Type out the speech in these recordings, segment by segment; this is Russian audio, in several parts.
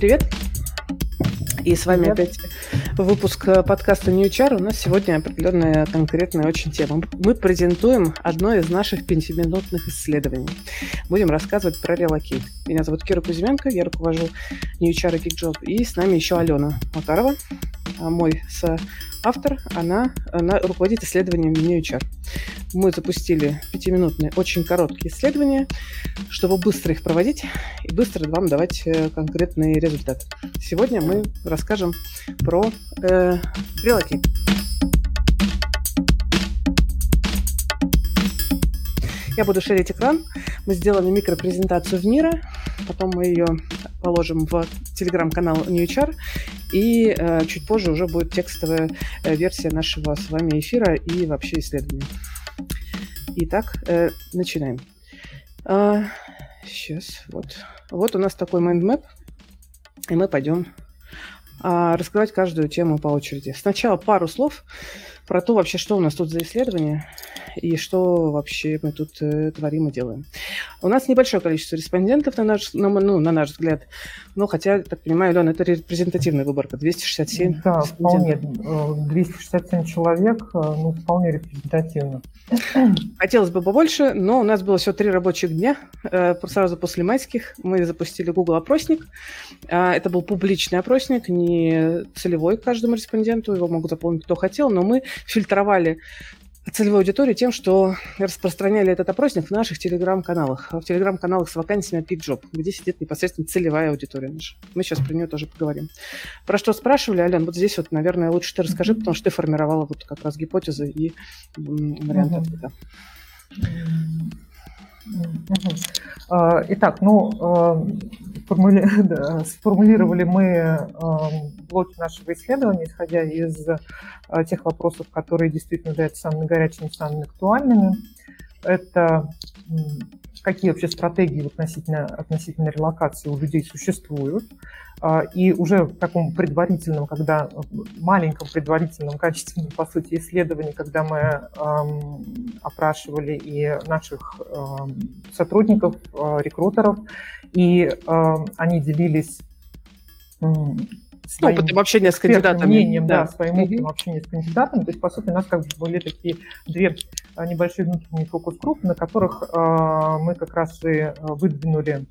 привет! И с вами Привет. опять выпуск подкаста New Char. У нас сегодня определенная конкретная очень тема. Мы презентуем одно из наших пятиминутных исследований. Будем рассказывать про релокейт. Меня зовут Кира Кузьменко, я руковожу New Char и GeekJob. И с нами еще Алена Макарова, а мой автор, она, она руководит исследованием NewChar. Мы запустили пятиминутные, очень короткие исследования, чтобы быстро их проводить и быстро вам давать э, конкретные результаты. Сегодня мы расскажем про э, релокейт. Я буду шерить экран. Мы сделали микропрезентацию в мира. Потом мы ее положим в телеграм-канал NewChar. И э, чуть позже уже будет текстовая э, версия нашего с вами эфира и вообще исследования. Итак, э, начинаем. А, сейчас, вот. Вот у нас такой mind map. И мы пойдем а, раскрывать каждую тему по очереди. Сначала пару слов про то вообще, что у нас тут за исследование и что вообще мы тут э, творим и делаем. У нас небольшое количество респондентов, на наш, на, ну, на наш взгляд, но хотя, так понимаю, Лен, это репрезентативная выборка, 267 Да, вполне, 267 человек, э, ну, вполне репрезентативно. Хотелось бы побольше, но у нас было всего три рабочих дня, э, сразу после майских мы запустили Google опросник, а, это был публичный опросник, не целевой каждому респонденту, его могут заполнить кто хотел, но мы фильтровали целевую аудиторию тем, что распространяли этот опросник в наших телеграм-каналах, в телеграм-каналах с вакансиями PickJob, где сидит непосредственно целевая аудитория наша. Мы сейчас про нее тоже поговорим. Про что спрашивали, Ален, вот здесь вот, наверное, лучше ты расскажи, потому что ты формировала вот как раз гипотезы и варианты ответа. Итак, ну, сформули... сформулировали мы блоки нашего исследования, исходя из а, тех вопросов, которые действительно являются самыми горячими, самыми актуальными. Это какие вообще стратегии относительно, относительно релокации у людей существуют. А, и уже в таком предварительном, когда маленьком предварительном качественном, по сути, исследовании, когда мы эм, опрашивали и наших эм, сотрудников, э, рекрутеров, и э, они делились своим опытом общения с кандидатами. Мнением, да, да своим опытом общения с кандидатами. То есть, по сути, у нас как бы были такие две а, небольшие внутренние фокус-группы, на которых э, мы как раз и выдвинули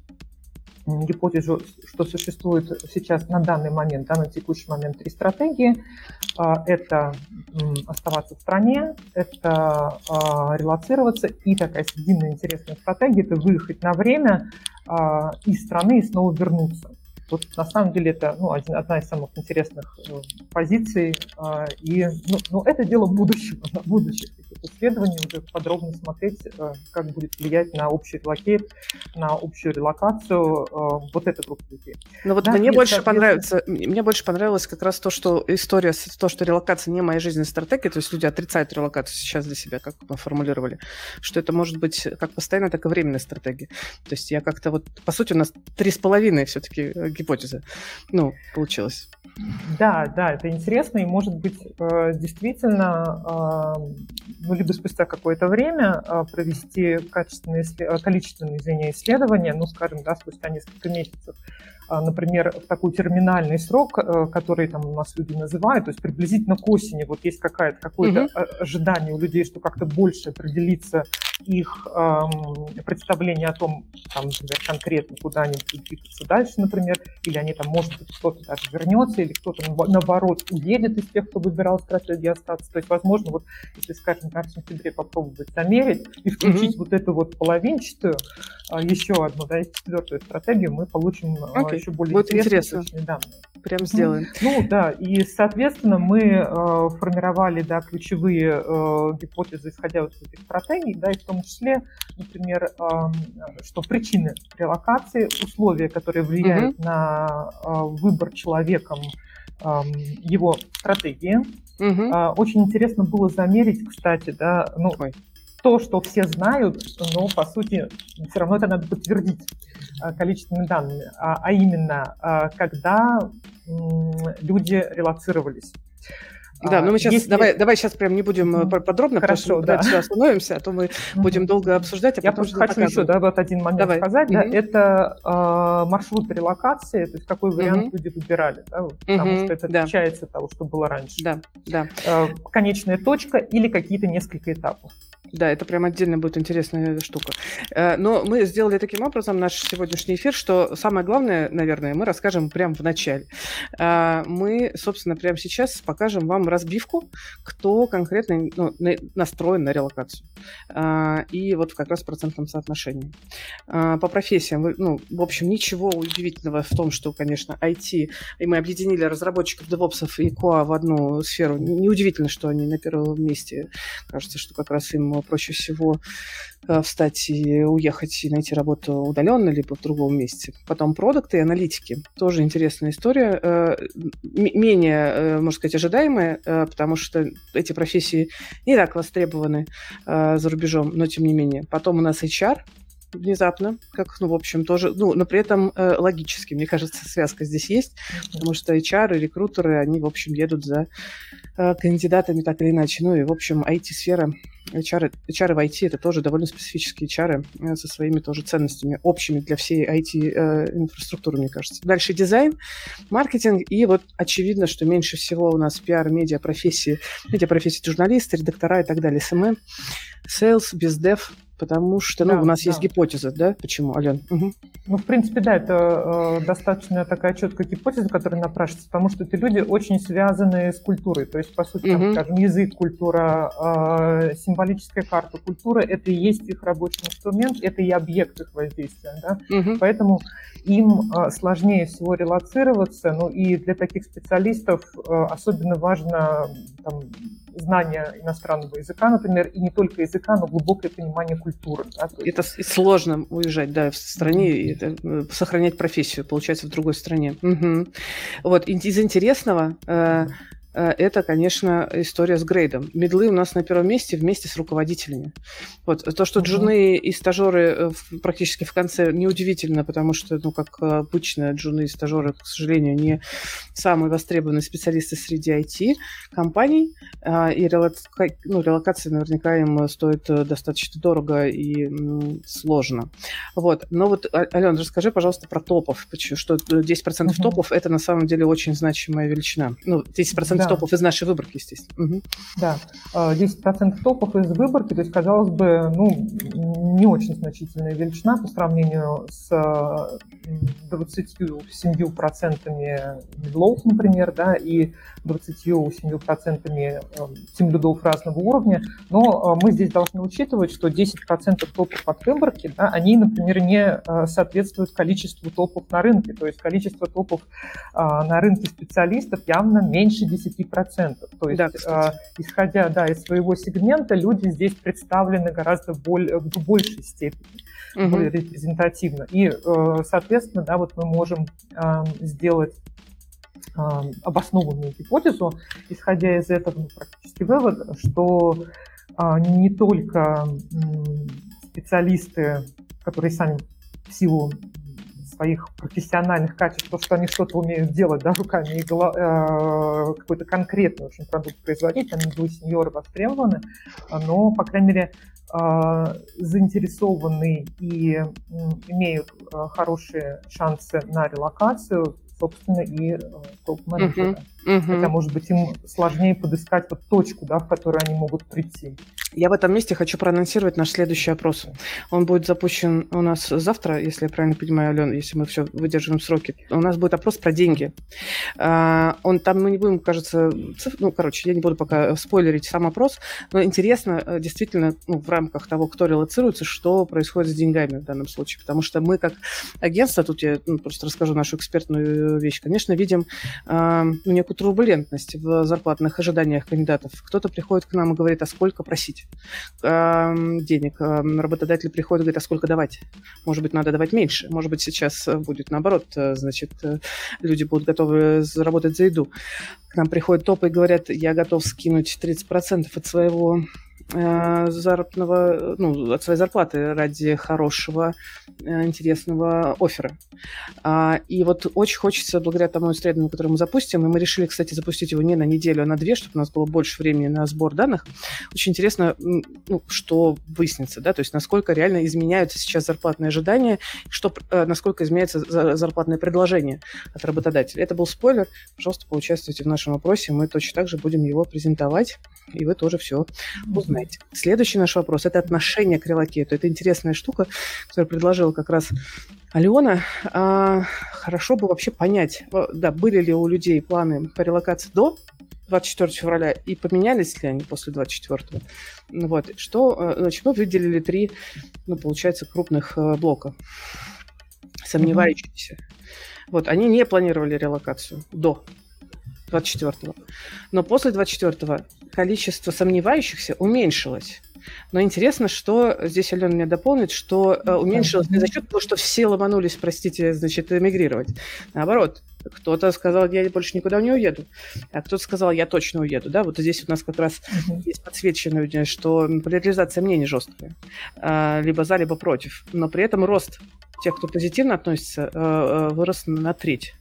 гипотезу, что существует сейчас на данный момент, да, на текущий момент три стратегии. Это оставаться в стране, это релацироваться, и такая срединная интересная стратегия – это выехать на время из страны и снова вернуться. Вот на самом деле это ну, один, одна из самых интересных э, позиций. Э, и ну, ну, это дело будущего, на будущих исследований, уже подробно смотреть, э, как будет влиять на общий релокейт, на общую релокацию э, вот эта группа людей. Ну вот да, мне больше понравится, мне больше понравилось как раз то, что история, то, что релокация не моя жизненная стратегия, то есть люди отрицают релокацию сейчас для себя, как мы формулировали, что это может быть как постоянная, так и временная стратегия. То есть я как-то вот, по сути, у нас три с половиной все-таки гипотезы, ну, получилось. Да, да, это интересно, и может быть э, действительно, ну, либо спустя какое-то время провести качественные, количественные, извиня, исследования, ну, скажем, да, спустя несколько месяцев, например, в такой терминальный срок, э, который там у нас люди называют, то есть приблизительно к осени, вот есть какая-то, какое-то угу. ожидание у людей, что как-то больше определиться их эм, представление о том, там, например, конкретно, куда они будут двигаться дальше, например, или они там, может быть, кто-то даже вернется, или кто-то, наоборот, уедет из тех, кто выбирал стратегию остаться. То есть, возможно, вот, если, скажем, в сентябре попробовать замерить и включить mm-hmm. вот эту вот половинчатую, а, еще одну, да, четвертую стратегию, мы получим okay. Еще более Будет интересные данные. Прям сделаем. Ну да, и, соответственно, мы э, формировали да, ключевые э, гипотезы, исходя вот из этих стратегий, да, и в том числе, например, э, что причины релокации, условия, которые влияют угу. на э, выбор человеком э, его стратегии. Угу. Э, очень интересно было замерить, кстати, да, ну, Ой то, что все знают, но по сути все равно это надо подтвердить э, количественными данными, а, а именно, э, когда люди релацировались. Да, но мы сейчас Если... давай, давай сейчас прям не будем mm-hmm. подробно, Хорошо, потому что да. остановимся, а то мы будем долго обсуждать. А Я просто хочу еще да, вот один момент давай. сказать. Mm-hmm. Да, это э, маршрут релокации, то есть какой вариант mm-hmm. люди выбирали, да, потому mm-hmm. что это да. отличается от того, что было раньше. Да, да. Э, конечная точка или какие-то несколько этапов. Да, это прям отдельно будет интересная штука. Э, но мы сделали таким образом наш сегодняшний эфир, что самое главное, наверное, мы расскажем прямо в начале. Э, мы, собственно, прямо сейчас покажем вам разбивку, кто конкретно ну, настроен на релокацию. Э, и вот как раз в процентном соотношении. По профессиям, ну, в общем, ничего удивительного в том, что, конечно, IT, и мы объединили разработчиков, девопсов и QA в одну сферу. Неудивительно, что они на первом месте. Кажется, что как раз им проще всего э, встать и уехать и найти работу удаленно, либо в другом месте. Потом продукты и аналитики. Тоже интересная история. Э, менее, э, можно сказать, ожидаемая, потому что эти профессии не так востребованы за рубежом, но тем не менее. Потом у нас HR, внезапно, как, ну, в общем, тоже, ну, но при этом э, логически, мне кажется, связка здесь есть, потому что HR и рекрутеры, они, в общем, едут за кандидатами так или иначе. Ну и, в общем, IT-сфера, HR, HR в IT это тоже довольно специфические HR э, со своими тоже ценностями, общими для всей IT-инфраструктуры, э, мне кажется. Дальше дизайн, маркетинг, и вот очевидно, что меньше всего у нас пиар, медиа, профессии, медиа, профессии журналисты, редактора и так далее, SMM, sales, bizdev, Потому что, ну, да, у нас да. есть гипотеза, да? Почему, Ален? Угу. Ну, в принципе, да, это э, достаточно такая четкая гипотеза, которая напрашивается, потому что эти люди очень связаны с культурой. То есть, по сути, угу. там, скажем, язык, культура, э, символическая карта культура – это и есть их рабочий инструмент, это и объект их воздействия, да? Угу. Поэтому им э, сложнее всего релацироваться, ну, и для таких специалистов э, особенно важно там, знание иностранного языка, например, и не только языка, но глубокое понимание культуры. Да? Это сложно уезжать, да, в стране и это, сохранять профессию, получается, в другой стране. Угу. Вот, из интересного, Э, это, конечно, история с грейдом. Медлы у нас на первом месте вместе с руководителями. Вот. То, что джуны и стажеры э, практически в конце, неудивительно, потому что, ну, как обычно, джуны и стажеры, к сожалению, не самые востребованные специалисты среди IT-компаний, а, и релока... ну, релокация наверняка им стоит достаточно дорого и сложно. Вот. Но вот, Ален, расскажи, пожалуйста, про топов, что 10% uh-huh. топов – это на самом деле очень значимая величина. Ну, 10% да. топов из нашей выборки, естественно. Угу. Да, 10% а, топов из выборки, то есть, казалось бы, ну, не очень значительная величина по сравнению с 27% медлов, например, да, и 27% тимлюдов разного уровня, но а, мы здесь должны учитывать, что 10% топов от выборки, да, они, например, не соответствуют количеству топов на рынке, то есть количество топов на рынке специалистов явно меньше 10 10%. То есть, да, э, исходя да, из своего сегмента, люди здесь представлены гораздо более, в большей степени, угу. более репрезентативно. И, э, соответственно, да, вот мы можем э, сделать обоснованную гипотезу, исходя из этого ну, практически вывод, что не только специалисты, которые сами в силу своих профессиональных качеств, то, что они что-то умеют делать да, руками и э, какой-то конкретный очень продукт производить, они были сеньоры востребованы, но, по крайней мере, э, заинтересованы и э, имеют э, хорошие шансы на релокацию, собственно, и э, топ-менеджеры. Uh-huh. Угу. Хотя, может быть, им сложнее подыскать вот точку, да, в которую они могут прийти. Я в этом месте хочу проанонсировать наш следующий опрос. Он будет запущен у нас завтра, если я правильно понимаю, Ален, если мы все выдерживаем сроки. У нас будет опрос про деньги. А, он там, мы не будем, кажется, циф... ну, короче, я не буду пока спойлерить сам опрос, но интересно э, действительно ну, в рамках того, кто релацируется, что происходит с деньгами в данном случае. Потому что мы как агентство, тут я ну, просто расскажу нашу экспертную вещь, конечно, видим э, некую турбулентность в зарплатных ожиданиях кандидатов. Кто-то приходит к нам и говорит, а сколько просить э, денег. Э, работодатель приходит и говорит, а сколько давать? Может быть, надо давать меньше. Может быть, сейчас будет наоборот. Э, значит, э, люди будут готовы заработать за еду. К нам приходят топы и говорят, я готов скинуть 30% от своего заработного, ну, от своей зарплаты ради хорошего, э, интересного оффера. А, и вот очень хочется, благодаря тому исследованию, которое мы запустим, и мы решили, кстати, запустить его не на неделю, а на две, чтобы у нас было больше времени на сбор данных, очень интересно, ну, что выяснится, да, то есть насколько реально изменяются сейчас зарплатные ожидания, что, э, насколько изменяется зарплатное предложение от работодателя. Это был спойлер. Пожалуйста, поучаствуйте в нашем опросе, мы точно так же будем его презентовать, и вы тоже все узнаете. Следующий наш вопрос – это отношение к релокейту. Это интересная штука, которую предложила как раз Алена. А, хорошо бы вообще понять, да, были ли у людей планы по релокации до 24 февраля и поменялись ли они после 24? Вот. Что, э, значит, мы выделили три, ну, получается, крупных э, блока сомневающиеся. Mm-hmm. Вот, они не планировали релокацию до 24-го. Но после 24-го количество сомневающихся уменьшилось. Но интересно, что здесь Алена меня дополнит, что э, уменьшилось не за счет того, что все ломанулись, простите, значит, эмигрировать. Наоборот, кто-то сказал, я больше никуда не уеду, а кто-то сказал, я точно уеду. Да? Вот здесь у нас как раз uh-huh. есть подсвечено, что поляризация мнений жесткая. А, либо за, либо против. Но при этом рост тех, кто позитивно относится, э, э, вырос на треть.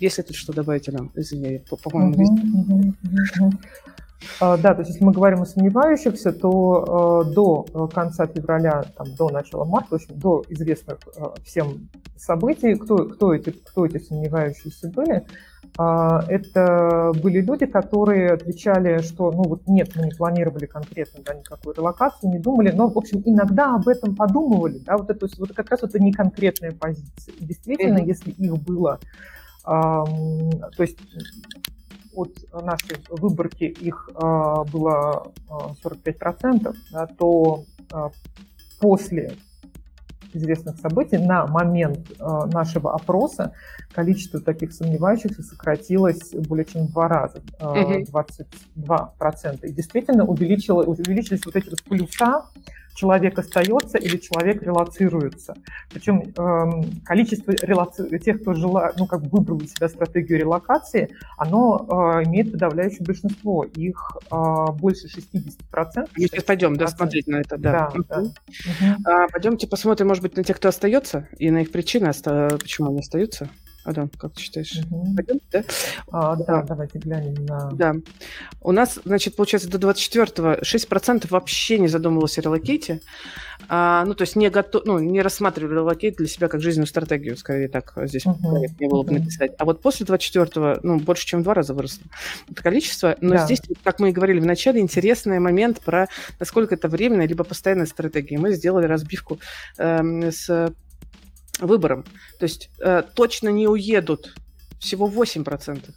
Если тут что добавить, нам, извини, по-моему, uh-huh, uh-huh, uh-huh. Да, то есть если мы говорим о сомневающихся, то э, до конца февраля, там, до начала марта, в общем, до известных э, всем событий, кто, кто, эти, кто эти сомневающиеся были, а, это были люди, которые отвечали, что ну вот нет, мы не планировали конкретно да, никакую релокацию, не думали, но, в общем, иногда об этом подумывали, да, вот это, вот как раз это не конкретная позиция. И действительно, mm-hmm. если их было, то есть от нашей выборки их э, было 45%, да, то э, после известных событий на момент нашего опроса количество таких сомневающихся сократилось более чем в два раза, э, 22%. И действительно увеличило, увеличились вот эти вот плюса, человек остается или человек релацируется. Причем э, количество релаци... тех, кто жила, ну, как бы выбрал для себя стратегию релокации, оно э, имеет подавляющее большинство. Их э, больше 60%. Мы сейчас пойдем, да, смотреть на это, да. да, да. Угу. А, пойдемте посмотрим, может быть, на тех, кто остается, и на их причины, почему они остаются. Адам, как ты считаешь? Угу. Пойдем, да? А, да, да, давайте глянем на... Да. У нас, значит, получается, до 24-го 6% вообще не задумывалось о релокейте. А, ну, то есть не, готов, ну, не рассматривали релокейт для себя как жизненную стратегию, скорее так здесь угу. не было бы написать. А вот после 24-го, ну, больше, чем в два раза выросло это количество. Но да. здесь, как мы и говорили в начале, интересный момент про насколько это временная либо постоянная стратегия. Мы сделали разбивку э, с выбором. То есть э, точно не уедут всего 8%.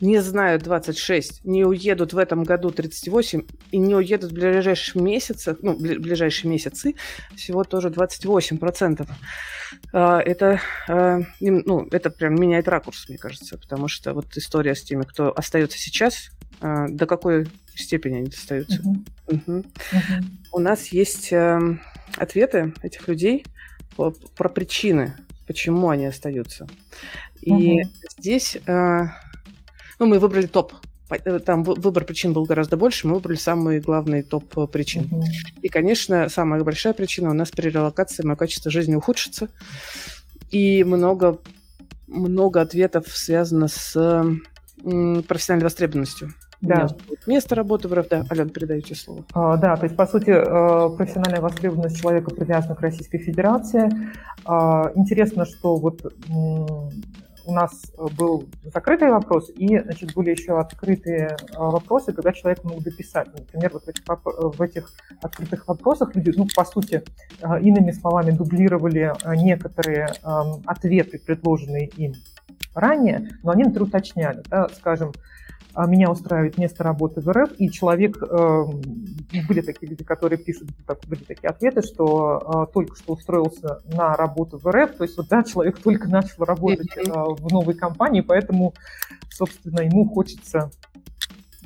Не знают 26, не уедут в этом году 38 и не уедут в ближайших месяцах, ну, ближайшие месяцы всего тоже 28%. Э, это, э, ну, это прям меняет ракурс, мне кажется, потому что вот история с теми, кто остается сейчас, э, до какой степени они остаются. Uh-huh. Uh-huh. Uh-huh. У нас есть э, ответы этих людей, про причины, почему они остаются. И угу. здесь, э, ну, мы выбрали топ. Э, там выбор причин был гораздо больше, мы выбрали самый главный топ э, причин. Угу. И, конечно, самая большая причина у нас при релокации мое качество жизни ухудшится. И много, много ответов связано с профессиональной востребованностью. Да. Место работы в РФ, да. Алена, передаете слово. А, да, то есть, по сути, э, профессиональная востребованность человека привязана к Российской Федерации. А, интересно, что вот у нас был закрытый вопрос, и значит, были еще открытые а, вопросы, когда человек мог дописать. Например, вот в этих, в этих открытых вопросах люди, ну, по сути, иными словами, дублировали некоторые ответы, предложенные им ранее, но они, например, уточняли, да, скажем, меня устраивает место работы в РФ, и человек, э, были такие люди, которые пишут, были такие ответы, что э, только что устроился на работу в РФ, то есть вот, да, человек только начал работать э, в новой компании, поэтому, собственно, ему хочется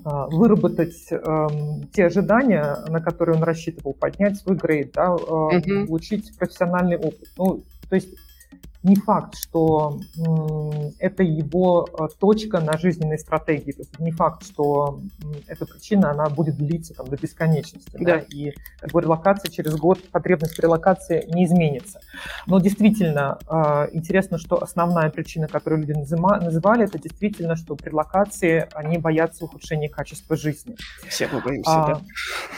выработать э, те ожидания, на которые он рассчитывал, поднять свой грейд, да, э, uh-huh. получить профессиональный опыт. Ну, то есть не факт, что это его э, точка на жизненной стратегии. То есть не факт, что эта причина она будет длиться там, до бесконечности. Да. Да, и как бы, релокация через год, потребность в релокации не изменится. Но действительно э, интересно, что основная причина, которую люди называли, это действительно, что при релокации они боятся ухудшения качества жизни. Все мы боимся, а,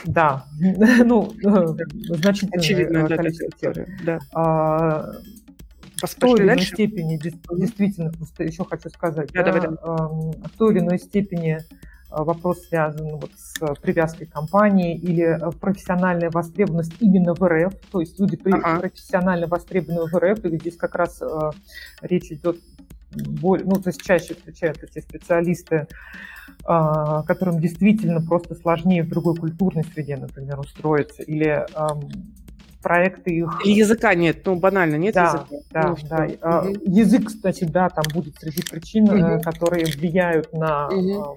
да. Да, ну, э, значительное количество тех. Да. А, в той или иной степени, действительно, просто еще хочу сказать, да, да, да, в той или иной степени а, вопрос связан вот с привязкой компании или а, профессиональная востребованность именно в РФ, то есть люди ага. профессионально востребованы в РФ, и здесь как раз э, речь идет более, ну, то есть чаще встречаются те специалисты, э, которым действительно просто сложнее в другой культурной среде, например, устроиться, или проекты их... Или языка нет, ну банально, нет да, языка. Да, ну, да. Угу. Язык, кстати, да, там будет среди причин, угу. которые влияют на угу.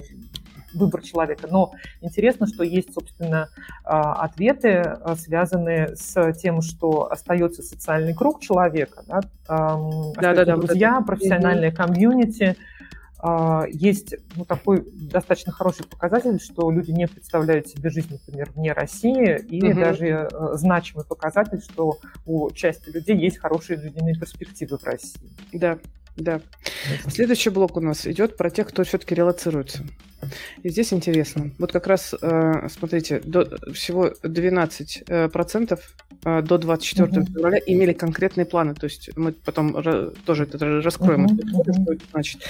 выбор человека. Но интересно, что есть, собственно, а, ответы, связанные с тем, что остается социальный круг человека, да, да, да, да, друзья, вот профессиональное угу. комьюнити, есть ну, такой достаточно хороший показатель, что люди не представляют себе жизнь, например, вне России, или угу. даже э, значимый показатель, что у части людей есть хорошие жизненные перспективы в России. Да, да. Следующий блок у нас идет про тех, кто все-таки релацируется. И здесь интересно. Вот как раз, э, смотрите, до, всего 12% э, процентов до 24 угу. февраля имели конкретные планы. То есть мы потом тоже это раскроем, угу. что это значит.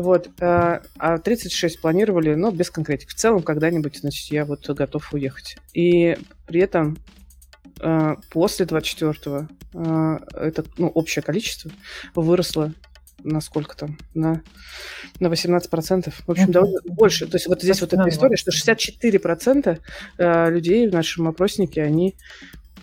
Вот, э, а 36 планировали, но без конкретики. В целом, когда-нибудь, значит, я вот готов уехать. И при этом э, после 24-го э, это, ну, общее количество выросло на сколько там? На, на 18%. В общем, довольно больше. То есть вот здесь вот эта история, что 64% людей в нашем опроснике, они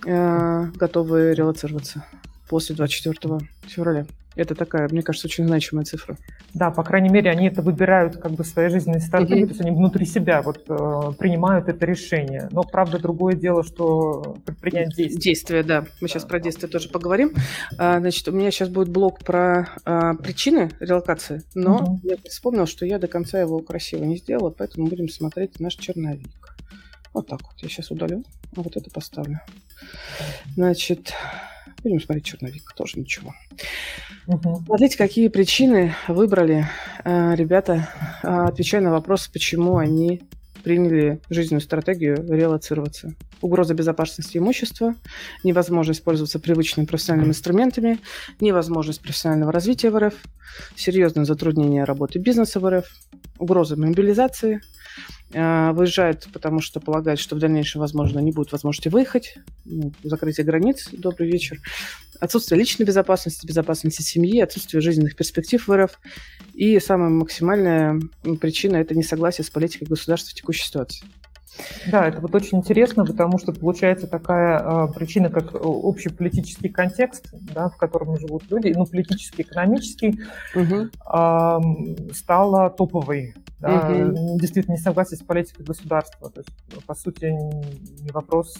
готовы релацироваться после 24 февраля. Это такая, мне кажется, очень значимая цифра. Да, по крайней мере, они это выбирают как бы своей жизненной mm-hmm. то есть они внутри себя вот э, принимают это решение. Но, правда, другое дело, что предпринять действия. Действия, да. Мы да. сейчас про действия тоже поговорим. А, значит, у меня сейчас будет блок про а, причины релокации, но mm-hmm. я вспомнил, что я до конца его красиво не сделала, поэтому будем смотреть наш черновик. Вот так вот. Я сейчас удалю, а вот это поставлю. Значит, Будем смотреть черновик, тоже ничего. Угу. Смотрите, какие причины выбрали э, ребята, э, отвечая на вопрос, почему они приняли жизненную стратегию релацироваться. Угроза безопасности имущества, невозможность пользоваться привычными профессиональными инструментами, невозможность профессионального развития в РФ, серьезное затруднение работы бизнеса в РФ, угроза мобилизации, выезжают, потому что полагают, что в дальнейшем, возможно, не будет возможности выехать, ну, закрытие границ, добрый вечер, отсутствие личной безопасности, безопасности семьи, отсутствие жизненных перспектив в РФ. И самая максимальная причина – это несогласие с политикой государства в текущей ситуации. Да, это вот очень интересно, потому что получается такая э, причина, как общий политический контекст, да, в котором живут люди, ну, политический, экономический, угу. э, стала топовой. Угу. Действительно, несогласие с политикой государства. То есть, по сути, не вопрос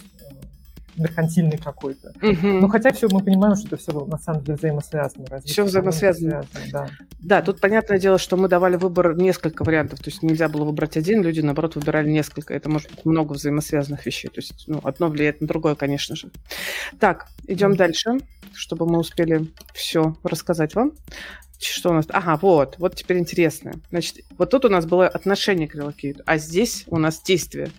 меркантильный какой-то. Угу. Но хотя все мы понимаем, что это все на самом деле взаимосвязано. Все взаимосвязано. Да. да, тут понятное дело, что мы давали выбор несколько вариантов, то есть нельзя было выбрать один, люди, наоборот, выбирали несколько. Это может быть много взаимосвязанных вещей. То есть ну, одно влияет на другое, конечно же. Так, идем mm. дальше, чтобы мы успели все рассказать вам. Что у нас? Ага, вот, вот теперь интересно. Значит, вот тут у нас было отношение к relocate у, а здесь у нас действие.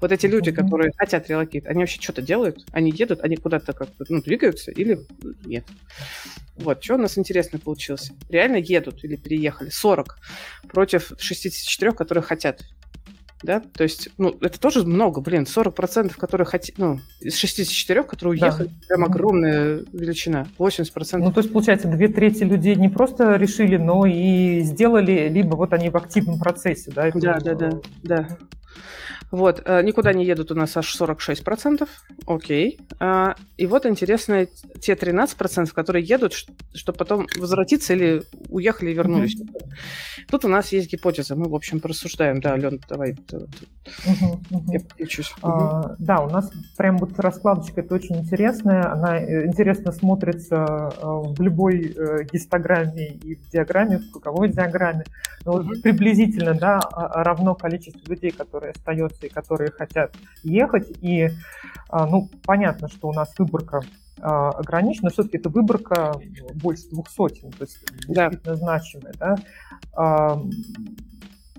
Вот эти люди, которые хотят relocate, они вообще что-то делают? Они едут, они куда-то как-то ну, двигаются или нет? Вот, что у нас интересно получилось. Реально едут или переехали 40 против 64, которые хотят. Да, то есть, ну, это тоже много, блин, 40%, которые хотят, ну, из 64, которые уехали, да. прям огромная величина, 80%. Ну, то есть, получается, две трети людей не просто решили, но и сделали, либо вот они в активном процессе, да? Да, да, да, да. Вот, э, никуда не едут у нас аж 46%. Окей. А, и вот интересно, те 13%, которые едут, чтобы потом возвратиться или уехали и вернулись. Mm-hmm. Тут у нас есть гипотеза. Мы, в общем, порассуждаем. Да, Алена, давай. Mm-hmm. Я подключусь. А, да, у нас прям вот раскладочка это очень интересная. Она э, интересно смотрится э, в любой гистограмме и в диаграмме, в круговой диаграмме. Но mm-hmm. вот приблизительно да, а, равно количество людей, которые остаются и которые хотят ехать. И, а, ну, понятно, что у нас выборка а, ограничена, но все-таки это выборка больше двух сотен, то есть действительно да. значимая. Да? А,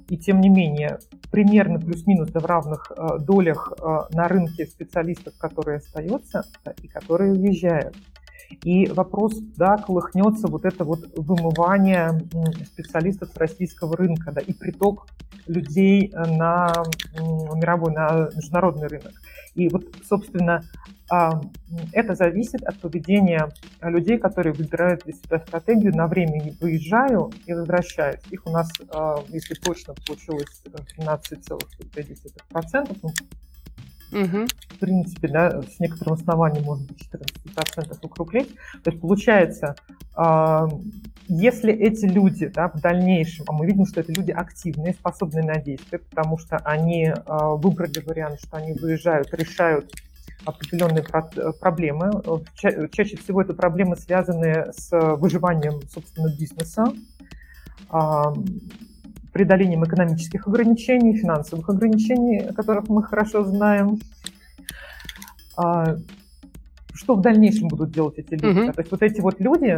и тем не менее, примерно плюс-минус да, в равных долях на рынке специалистов, которые остаются и которые уезжают. И вопрос, да, колыхнется вот это вот вымывание специалистов с российского рынка, да, и приток людей на мировой, на международный рынок. И вот, собственно, а, это зависит от поведения людей, которые выбирают для себя стратегию на время выезжаю и возвращаюсь. Их у нас, а, если точно получилось 13,5%, ну, Угу. В принципе, да, с некоторым основанием быть 14% округлить. То есть получается, э, если эти люди да, в дальнейшем, а мы видим, что это люди активные, способные на действие, потому что они э, выбрали вариант, что они выезжают, решают определенные проблемы. Ча- чаще всего это проблемы, связанные с выживанием, собственно, бизнеса, преодолением экономических ограничений, финансовых ограничений, о которых мы хорошо знаем. А, что в дальнейшем будут делать эти люди? Угу. То есть вот эти вот люди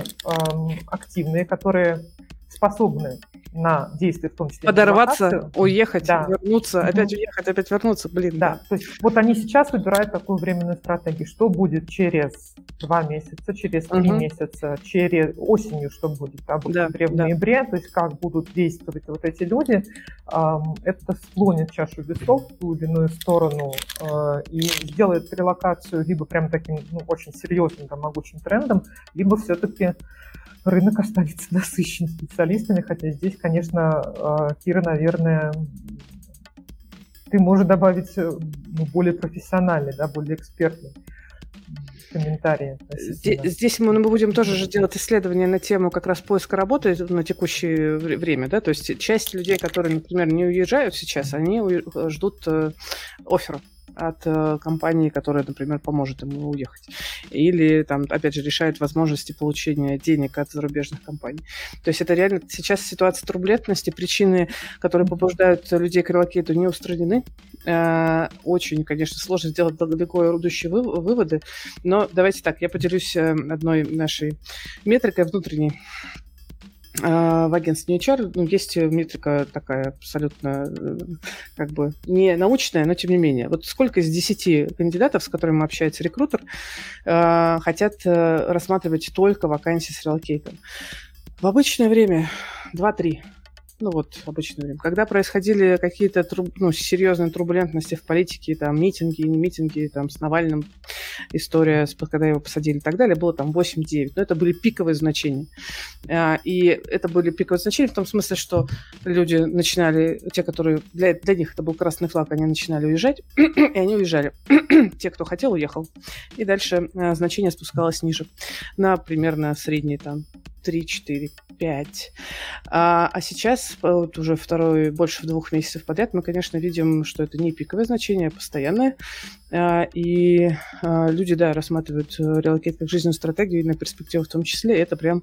активные, которые способны на действия, в том числе подорваться, уехать, да. вернуться, угу. опять уехать, опять вернуться, блин. Да. да, то есть вот они сейчас выбирают такую временную стратегию, что будет через два месяца, через три угу. месяца, через осенью, что будет, да, будет да, в ноябре, да. то есть как будут действовать вот эти люди, это склонит чашу весов в ту или иную сторону э, и сделает релокацию либо прям таким ну, очень серьезным, там, могучим трендом, либо все-таки рынок останется насыщен специалистами, хотя здесь, конечно, а, Кира, наверное, ты можешь добавить э, ну, более профессиональный, да, более экспертный комментарии. Здесь, мы, мы будем тоже же делать исследования на тему как раз поиска работы на текущее время, да, то есть часть людей, которые, например, не уезжают сейчас, они ждут э, оффера от э, компании, которая, например, поможет ему уехать. Или, там, опять же, решает возможности получения денег от зарубежных компаний. То есть это реально сейчас ситуация турбулентности, причины, которые побуждают людей к релокейту, не устранены. Э, очень, конечно, сложно сделать далеко идущие выводы, но давайте так, я поделюсь э, одной нашей метрикой внутренней. А, в агентстве HR ну, есть метрика такая абсолютно э, как бы не научная, но тем не менее. Вот сколько из 10 кандидатов, с которыми общается рекрутер, а, хотят э, рассматривать только вакансии с релокейтом? В обычное время 2-3 ну вот обычное время, когда происходили какие-то труб, ну, серьезные турбулентности в политике, там митинги, не митинги, там с Навальным история, когда его посадили и так далее, было там 8-9, но это были пиковые значения. А, и это были пиковые значения в том смысле, что люди начинали, те, которые, для, для них это был красный флаг, они начинали уезжать, и они уезжали. те, кто хотел, уехал. И дальше а, значение спускалось ниже, на примерно средние там 3, 4, 5. А, а сейчас, э, вот уже второй, больше двух месяцев подряд, мы, конечно, видим, что это не пиковое значение, а постоянное. А, и а, люди, да, рассматривают э, релокейт как жизненную стратегию и на перспективу в том числе. Это прям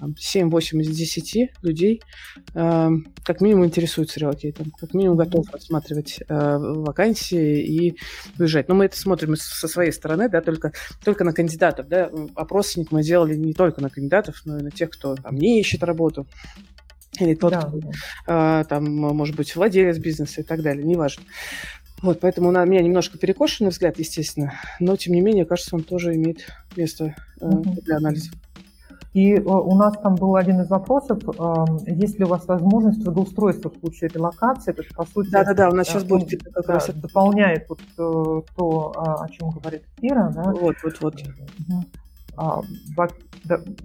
7-8 из 10 людей а, как минимум интересуются релокейтом, как минимум готов рассматривать вакансии и уезжать. Но мы это смотрим со своей стороны, да, только, только на кандидатов. Да. Опросник мы делали не только на кандидатов, но и на тех, кто там не ищет работу. Или тот, да, кто, да. там, может быть, владелец бизнеса и так далее, неважно. Вот, поэтому у меня немножко перекошенный взгляд, естественно, но тем не менее, кажется, он тоже имеет место э, для анализа. И э, у нас там был один из вопросов, э, есть ли у вас возможность трудоустройства в случае релокации? Это, по сути, да-да-да, у нас сейчас будет как раз дополняет вот то, о чем говорит Ира. Да? Вот, вот, вот. А,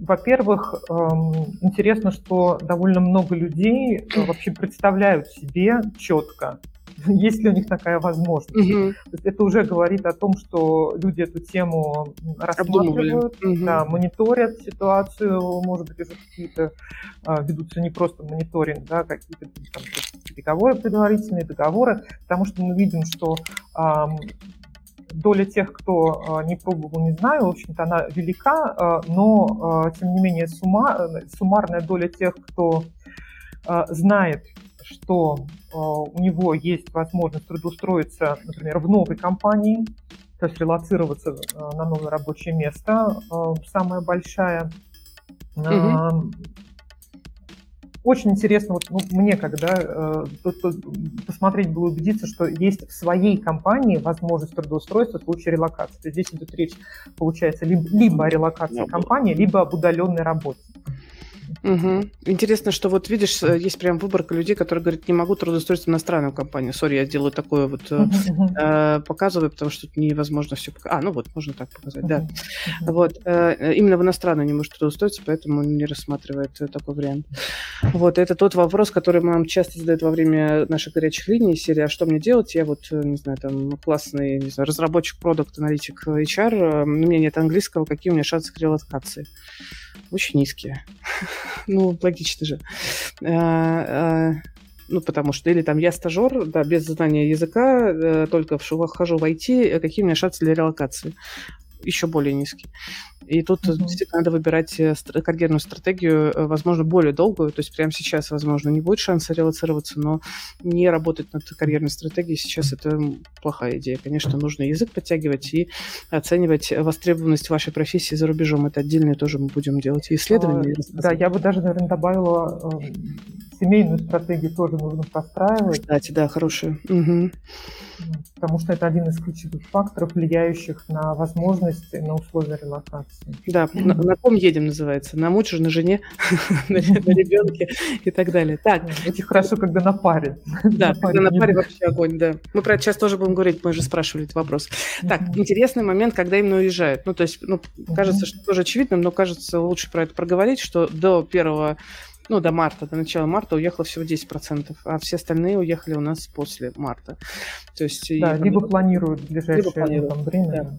во-первых, эм, интересно, что довольно много людей вообще представляют себе четко, есть ли у них такая возможность. Угу. То есть это уже говорит о том, что люди эту тему рассматривают, угу. да, мониторят ситуацию, может быть, уже какие-то а, ведутся не просто мониторинг, да, какие-то там, переговоры предварительные, договоры, потому что мы видим, что а, доля тех, кто не пробовал, не знаю, в общем-то, она велика, но, тем не менее, сумма, суммарная доля тех, кто знает что э, у него есть возможность трудоустроиться, например, в новой компании, то есть релацироваться э, на новое рабочее место, э, самая большая. Угу. Очень интересно, вот, ну, мне когда посмотреть было убедиться, что есть в своей компании возможность трудоустройства в случае релокации. То есть здесь идет речь, получается, либо, либо о релокации компании, либо об удаленной работе. Угу. Интересно, что вот видишь, э, есть прям выборка людей, которые говорят, не могу трудоустроиться в иностранную компанию. Сори, я делаю такое вот, угу. э, показываю, потому что невозможно все показать. А, ну вот, можно так показать, да. Вот, э, именно в иностранную не может трудоустроиться, поэтому не рассматривает такой вариант. Вот, это тот вопрос, который нам часто задают во время наших горячих линий, серии «А что мне делать?» Я вот, не знаю, там, классный, не знаю, разработчик, продукт, аналитик, HR, у меня нет английского, какие у меня шансы к релокации? Очень низкие. ну, логично же. А, а, ну, потому что, или там я стажер, да, без знания языка, э, только вхожу в IT, какие у меня шансы для релокации? Еще более низкие. И тут mm-hmm. действительно надо выбирать э, карьерную стратегию, э, возможно, более долгую. То есть прямо сейчас, возможно, не будет шанса релацироваться, но не работать над карьерной стратегией сейчас это плохая идея. Конечно, нужно язык подтягивать и оценивать востребованность вашей профессии за рубежом. Это отдельное тоже мы будем делать и исследования. А, да, я бы даже, наверное, добавила э, семейную стратегию тоже нужно простраивать. Кстати, да, хорошую. Угу. Потому что это один из ключевых факторов, влияющих на возможности, на условия релокации. Да, на, на ком едем называется? На муже, на жене, на ребенке и так далее. Так. Очень хорошо, когда на паре. Да, когда на паре вообще огонь, да. Мы про это сейчас тоже будем говорить, мы же спрашивали этот вопрос. Так, интересный момент, когда именно уезжают. Ну, то есть, ну, кажется, что тоже очевидным, но кажется, лучше про это проговорить, что до первого ну, до марта, до начала марта уехало всего 10%, а все остальные уехали у нас после марта. То есть, да, и, либо планируют в ближайшее либо планируют, там, время. Да.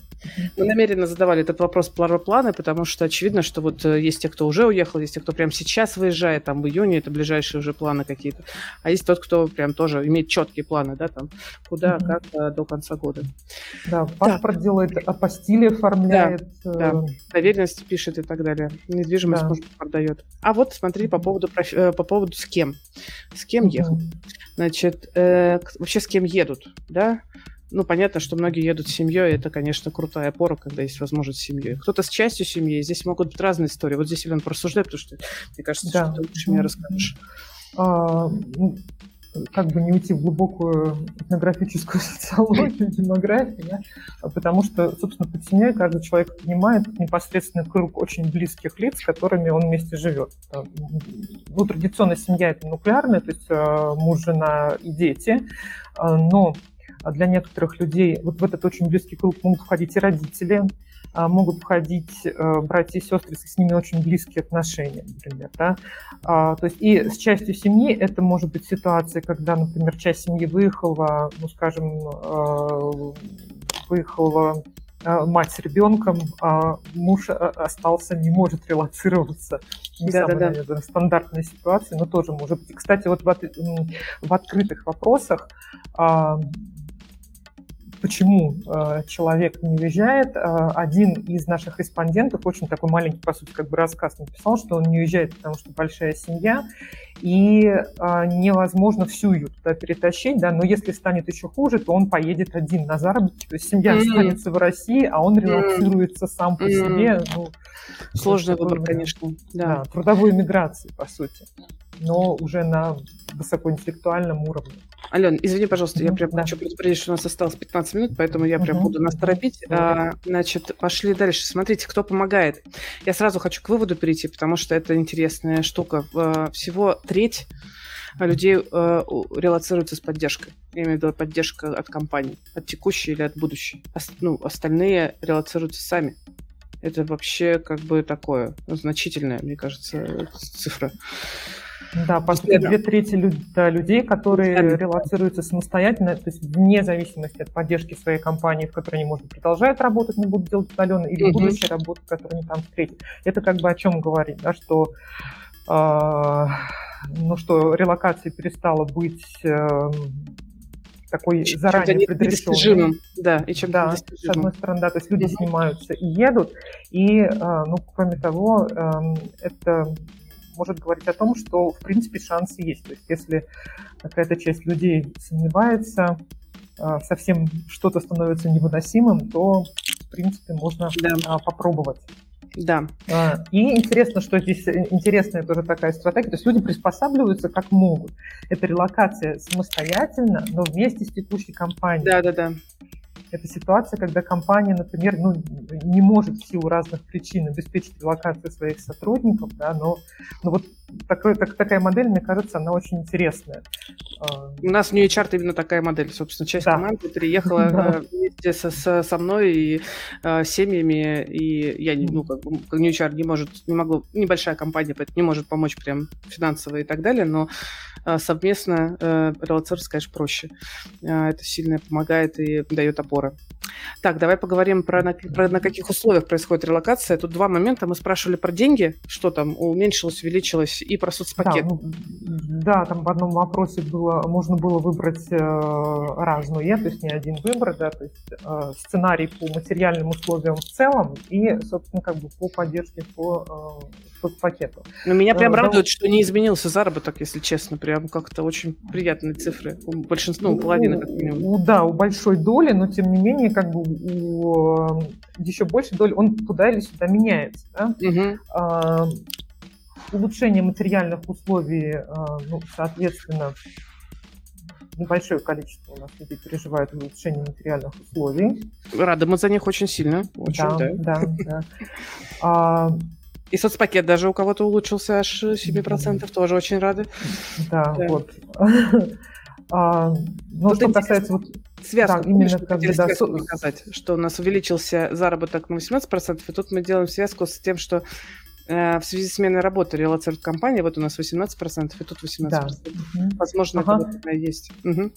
Мы намеренно задавали этот вопрос про планы, потому что очевидно, что вот э, есть те, кто уже уехал, есть те, кто прямо сейчас выезжает, там в июне это ближайшие уже планы какие-то, а есть тот, кто прям тоже имеет четкие планы, да, там куда, mm-hmm. как э, до конца года. Да, паспорт да. делает, апостили оформляет. Да, да, э, доверенность пишет и так далее. Недвижимость, да. может, продает. А вот смотри по поводу поводу, по поводу с кем. С кем mm-hmm. ехать. Значит, э, вообще с кем едут, да? Ну, понятно, что многие едут с семьей, это, конечно, крутая опора, когда есть возможность с семьей. Кто-то с частью семьи, здесь могут быть разные истории. Вот здесь, Елена, порассуждай, потому что, мне кажется, да. что ты лучше меня расскажешь. А, как бы не уйти в глубокую этнографическую социологию, демографию? А потому что, собственно, под семьей каждый человек понимает непосредственно круг очень близких лиц, с которыми он вместе живет. Ну, традиционно семья – это нуклеарная, то есть э, муж, жена и дети, а, но для некоторых людей вот в этот очень близкий круг могут входить и родители, могут входить э, братья и сестры, с ними очень близкие отношения, например. Да? А, то есть и с частью семьи это может быть ситуация, когда, например, часть семьи выехала, ну, скажем, э, выехала э, мать с ребенком, а муж остался, не может релацироваться. Не да, самая, да, наверное, стандартная ситуация, но тоже может быть. Кстати, вот в, от, в открытых вопросах почему э, человек не уезжает. Э, один из наших респондентов, очень такой маленький, по сути, как бы рассказ написал, что он не уезжает, потому что большая семья, и э, невозможно всю ее туда перетащить, да, но если станет еще хуже, то он поедет один на заработки, то есть семья mm-hmm. останется в России, а он релацируется mm-hmm. сам по mm-hmm. себе. Ну, Сложный выбор, конечно. Да. да, трудовой миграции, по сути, но уже на высокоинтеллектуальном уровне. Ален, извини, пожалуйста, я прям да. хочу предупредить, что у нас осталось 15 минут, поэтому я прям буду нас торопить. А, значит, пошли дальше. Смотрите, кто помогает. Я сразу хочу к выводу перейти, потому что это интересная штука. А, всего треть людей э, релацируются с поддержкой. Я имею в виду поддержка от компании, от текущей или от будущей. Ну, остальные релацируются сами. Это вообще как бы такое значительное, мне кажется, цифра. Да, по сути, две трети да, людей, которые да. релацируются самостоятельно, то есть вне зависимости от поддержки своей компании, в которой они, может, продолжают работать, но будут делать удаленно, или угу. будущей работы, которую они там встретят. Это как бы о чем говорить, да, что э, ну что релокация перестала быть э, такой чем заранее предрешенным. Да, и чем да, с одной стороны, да, то есть люди снимаются и едут, и, э, ну, кроме того, э, это может говорить о том, что, в принципе, шансы есть. То есть если какая-то часть людей сомневается, э, совсем что-то становится невыносимым, то, в принципе, можно да. А, попробовать. Да. А, и интересно, что здесь э, интересная тоже такая стратегия. То есть люди приспосабливаются как могут. Это релокация самостоятельно, но вместе с текущей компанией. Да, да, да. Это ситуация, когда компания, например, ну, не может в силу разных причин обеспечить релокацию своих сотрудников, да, но, но вот такой, так, такая модель, мне кажется, она очень интересная. А, У нас в New HR именно такая модель. Собственно, часть да. команды переехала да. Э, вместе со, со, со мной и э, семьями, и я ну, как бы, New HR не может, не могу, небольшая компания, поэтому не может помочь прям финансово и так далее, но э, совместно э, релацироваться, конечно, проще. Э, это сильно помогает и дает опоры. Так, давай поговорим про на, про на каких условиях происходит релокация. Тут два момента. Мы спрашивали про деньги, что там уменьшилось, увеличилось, и про соцпакет. Да, ну, да там в одном вопросе было, можно было выбрать э, разные, то есть не один выбор, да, то есть э, сценарий по материальным условиям в целом и, собственно, как бы по поддержке по э, соцпакету. Но меня прям э, радует, что не изменился заработок, если честно, прям как-то очень приятные цифры. У большинства, ну, у половины как минимум. Да, у большой доли, но тем не менее, как бы у еще большей доли он туда или сюда меняется. Да? Угу. улучшение материальных условий, а, ну, соответственно, небольшое количество у нас людей переживает улучшение материальных условий. Рады мы за них очень сильно. Очень, да, да, да. да. А, и соцпакет даже у кого-то улучшился аж 7%, тоже очень рады. Да, да. вот. А, ну, что касается вот связку, да, именно как бы, да, сказать, что у нас увеличился заработок на 18%, и тут мы делаем связку с тем, что э, в связи с сменой работы релацирует компания, вот у нас 18%, и тут 18%. Да. Возможно, ага. это есть. Угу.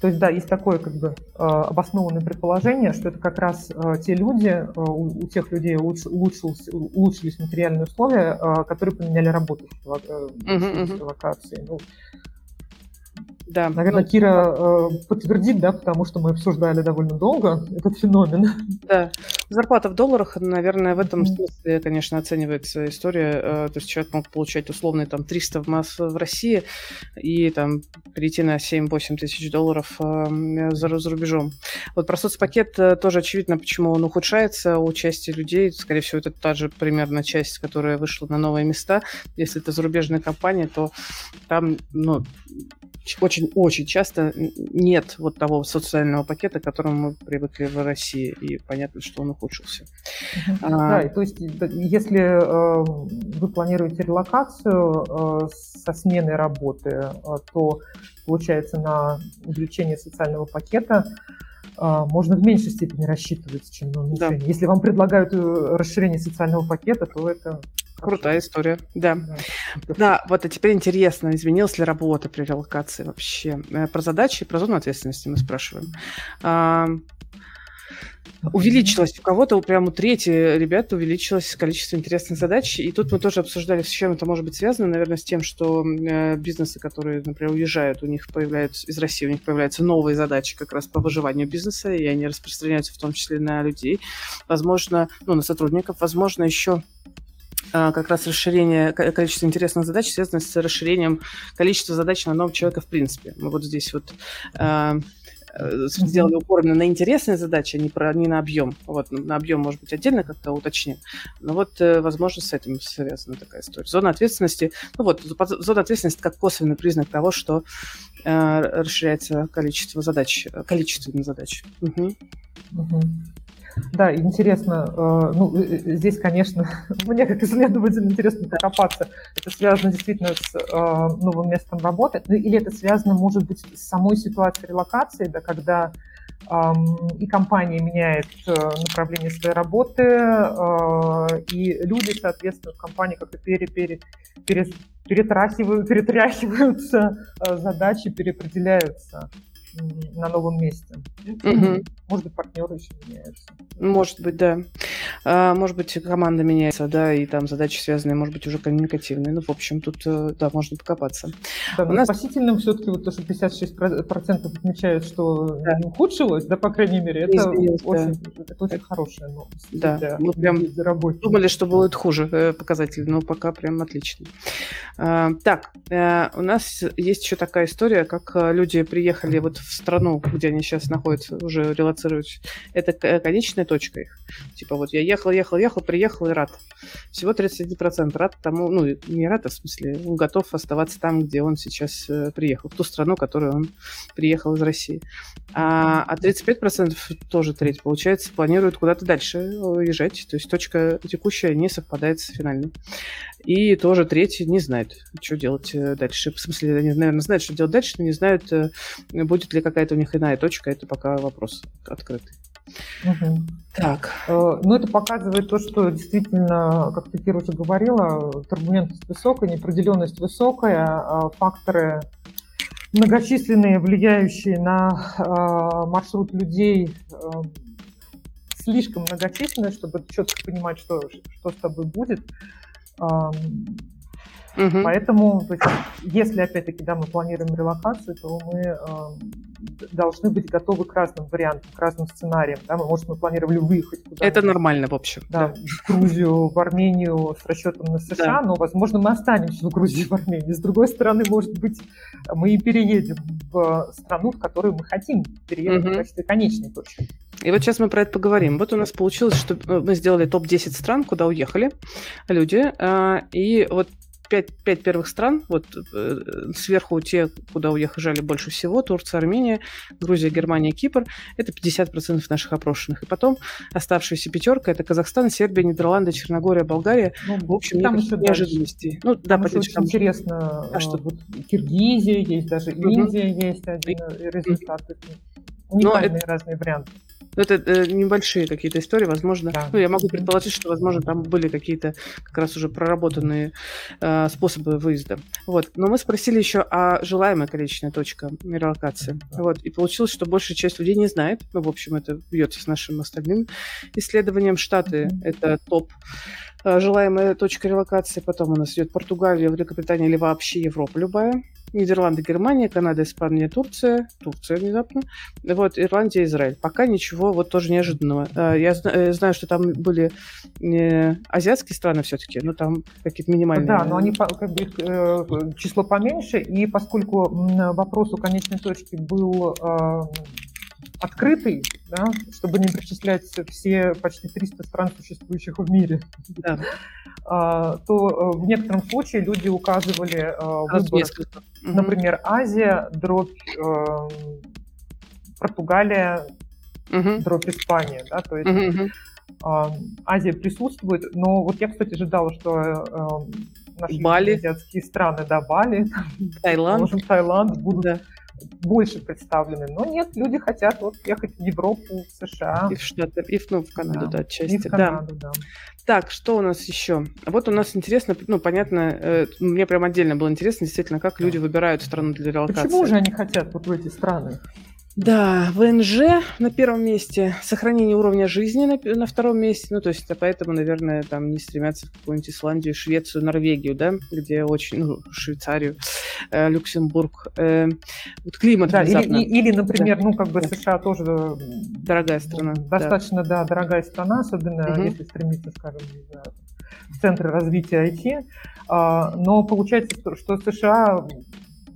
То есть, да, есть такое как бы э, обоснованное предположение, что это как раз э, те люди, э, у, у тех людей улуч, улучшились, улучшились материальные условия, которые поменяли работу в, э, в, в локации. Ну, да. Наверное, ну, Кира э, подтвердит, да, потому что мы обсуждали довольно долго этот феномен. Да. Зарплата в долларах, наверное, в этом смысле, конечно, оценивается история. Э, то есть человек мог получать условные там 300 в, масс в России и там перейти на 7-8 тысяч долларов э, за, за рубежом. Вот про соцпакет э, тоже очевидно, почему он ухудшается у части людей. Скорее всего, это та же примерно часть, которая вышла на новые места. Если это зарубежная компания, то там, ну, очень-очень часто нет вот того социального пакета, к которому мы привыкли в России, и понятно, что он ухудшился. Да, а, то есть если э, вы планируете релокацию э, со сменой работы, э, то получается на увеличение социального пакета можно в меньшей степени рассчитывать, чем на уменьшение. Да. Если вам предлагают расширение социального пакета, то это Крутая история, да. Да, вот а теперь интересно, изменилась ли работа при релокации вообще? Э, про задачи и про зону ответственности мы спрашиваем. А, увеличилось у кого-то, прямо у трети ребят увеличилось количество интересных задач. И тут мы тоже обсуждали, с чем это может быть связано. Наверное, с тем, что э, бизнесы, которые, например, уезжают, у них появляются из России, у них появляются новые задачи как раз по выживанию бизнеса, и они распространяются в том числе на людей, возможно, ну, на сотрудников, возможно, еще как раз расширение количества интересных задач связано с расширением количества задач на одного человека в принципе. Мы вот здесь вот э, сделали упор на интересные задачи, а не, про, не на объем. Вот, на объем, может быть, отдельно как-то уточним. Но вот, э, возможно, с этим связана такая история. Зона ответственности, ну вот, зона ответственности как косвенный признак того, что э, расширяется количество задач, количественных задач. Угу. Угу. Да, интересно, э, ну, э, э, здесь, конечно, мне как исследователю интересно докопаться. Это связано действительно с новым местом работы, ну, или это связано, может быть, с самой ситуацией релокации, да, когда и компания меняет направление своей работы, и люди, соответственно, в компании как-то пере, пере, пере, перетряхивают, перетряхиваются задачи, переопределяются на новом месте. Угу. Может быть, партнеры еще меняются. Может быть, да. А, может быть, команда меняется, да, и там задачи связанные, может быть, уже коммуникативные. Ну, в общем, тут, э, да, можно покопаться. Да, У нас... спасительным все-таки вот то, что 56% отмечают, что да. не ухудшилось, да, по крайней мере, это очень, да. это очень хорошая новость. Да, для, мы прям думали, что будет хуже э, показатель, но пока прям отлично. А, так, э, у нас есть еще такая история, как люди приехали вот в страну, где они сейчас находятся, уже релацируются, это конечная точка их. Типа вот я ехал, ехал, ехал, приехал и рад. Всего 31% рад тому, ну, не рад, а в смысле, он готов оставаться там, где он сейчас э, приехал, в ту страну, которую он приехал из России. А, а 35% тоже треть, получается, планируют куда-то дальше уезжать. То есть точка текущая не совпадает с финальной. И тоже третий не знает, что делать э, дальше. В смысле, они, наверное, знают, что делать дальше, но не знают, э, будет ли какая-то у них иная точка. Это пока вопрос открытый. Угу. Так. Э, ну, это показывает то, что действительно, как ты, Кира, уже говорила, турбулентность высокая, неопределенность высокая, а факторы многочисленные, влияющие на маршрут людей, слишком многочисленные, чтобы четко понимать, что, что с тобой будет. Угу. Поэтому, то есть, если опять-таки да, мы планируем релокацию, то мы э, должны быть готовы к разным вариантам, к разным сценариям. Да? Мы, может, мы планировали выехать куда-то. Это нормально, в общем. Да, да. в Грузию, в Армению с расчетом на США, да. но, возможно, мы останемся в Грузии, в Армении. С другой стороны, может быть, мы и переедем в страну, в которую мы хотим переехать угу. в качестве конечной точки. И вот сейчас мы про это поговорим. Вот у нас получилось, что э, мы сделали топ-10 стран, куда уехали люди. А, и вот пять, пять первых стран, вот э, сверху те, куда уехали больше всего, Турция, Армения, Грузия, Германия, Кипр, это 50% наших опрошенных. И потом оставшаяся пятерка, это Казахстан, Сербия, Нидерланды, Черногория, Болгария. Ну, в общем, там еще неожиданностей. Ну, да, еще очень там... интересно, а что? Вот, Киргизия есть, даже Индия угу. есть один результат. Уникальные Но это... разные варианты. Ну, это э, небольшие какие-то истории, возможно. Да. Ну, я могу предположить, что, возможно, там были какие-то как раз уже проработанные э, способы выезда. Вот. Но мы спросили еще о желаемой количественной точке релокации. Да. Вот. И получилось, что большая часть людей не знает. Ну, в общем, это бьется с нашим остальным исследованием. Штаты это топ э, желаемая точка релокации. Потом у нас идет Португалия, Великобритания или вообще Европа любая. Нидерланды, Германия, Канада, Испания, Турция, Турция внезапно, вот, Ирландия, Израиль. Пока ничего вот тоже неожиданного. А, я э, знаю, что там были э, азиатские страны все-таки, но там какие-то минимальные. Да, но они как бы э, число поменьше, и поскольку вопрос у конечной точки был открытый, да, чтобы не перечислять все почти 300 стран, существующих в мире, да. А, то э, в некотором случае люди указывали э, выбор, например, Азия, дробь э, Португалия, угу. дробь Испания, да, то есть угу. Азия присутствует, но вот я, кстати, ожидала, что наши Бали. азиатские страны, да, Бали, Таиланд, Таиланд будут да больше представлены. Но нет, люди хотят вот ехать в Европу, в США. И в Штаты, и в, ну, в Канаду, да, да отчасти. И в Канаду, да. да. Так, что у нас еще? Вот у нас интересно, ну, понятно, э, мне прям отдельно было интересно, действительно, как люди выбирают страну для релокации. Почему же они хотят вот в эти страны? Да, ВНЖ на первом месте, сохранение уровня жизни на, на втором месте, ну, то есть, поэтому, наверное, там не стремятся в какую-нибудь Исландию, Швецию, Норвегию, да, где очень, ну, Швейцарию, э, Люксембург. Э, вот климат да, или, или, например, да. ну, как бы США тоже... Дорогая страна. Достаточно, да, да дорогая страна, особенно угу. если стремиться, скажем, в центры развития IT. А, но получается, что США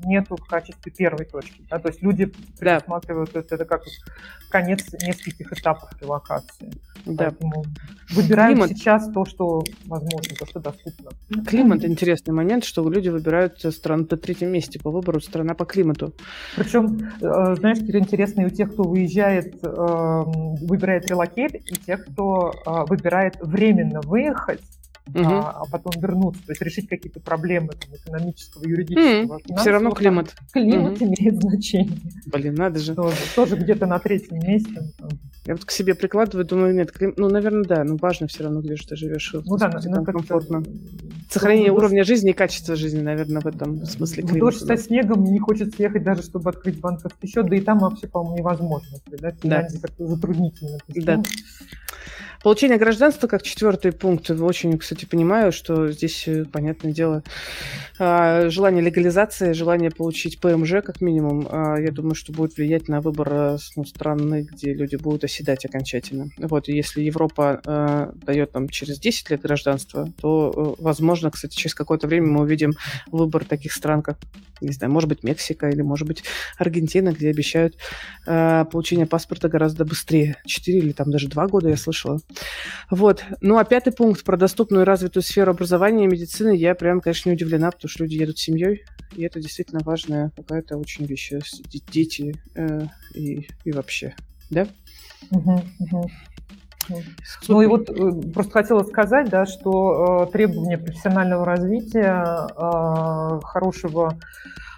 нету в качестве первой точки. Да? То есть люди предусматривают да. это, это как конец нескольких этапов релокации. Да. Поэтому выбираем Климат. сейчас то, что возможно, то, что доступно. Климат интересный момент, что люди выбирают страну на третьем месте по выбору страна по климату. Причем, э, знаешь, Кира, интересно и у тех, кто выезжает, эм, выбирает релокейт, и тех, кто э, выбирает временно выехать, угу. а, а потом вернуться, то есть решить какие-то проблемы там, экономического, юридического. Все равно климат. Климат угу. имеет значение. Блин, надо же. Тоже, тоже где-то на третьем месте. Я вот к себе прикладываю, думаю, нет, клим... ну, наверное, да, но важно все равно, где же ты живешь. Ну да, ну, комфортно. Сохранение уровня жизни и качества жизни, наверное, в этом смысле. В дождь со снегом не хочется ехать даже, чтобы открыть банковский счет, да и там вообще, по-моему, невозможно. Да, да. как-то затруднительно. Да. Получение гражданства как четвертый пункт. Очень, кстати, понимаю, что здесь, э, понятное дело, а, желание легализации, желание получить ПМЖ как минимум, а, я думаю, что будет влиять на выбор э, ну, страны, где люди будут оседать окончательно. Вот, и если Европа э, дает нам через 10 лет гражданства, то, возможно, кстати, через какое-то время мы увидим выбор таких стран, как, не знаю, может быть, Мексика или, может быть, Аргентина, где обещают получение паспорта гораздо быстрее. 4 или там даже 2 года, я слышала. Вот. Ну, а пятый пункт про доступную и развитую сферу образования и медицины я прям, конечно, не удивлена, потому что люди едут с семьей, и это действительно важная какая-то очень вещь. Дети э, и, и вообще. Да? Ну и вот э, просто хотела сказать, да, что э, требования профессионального развития, э, хорошего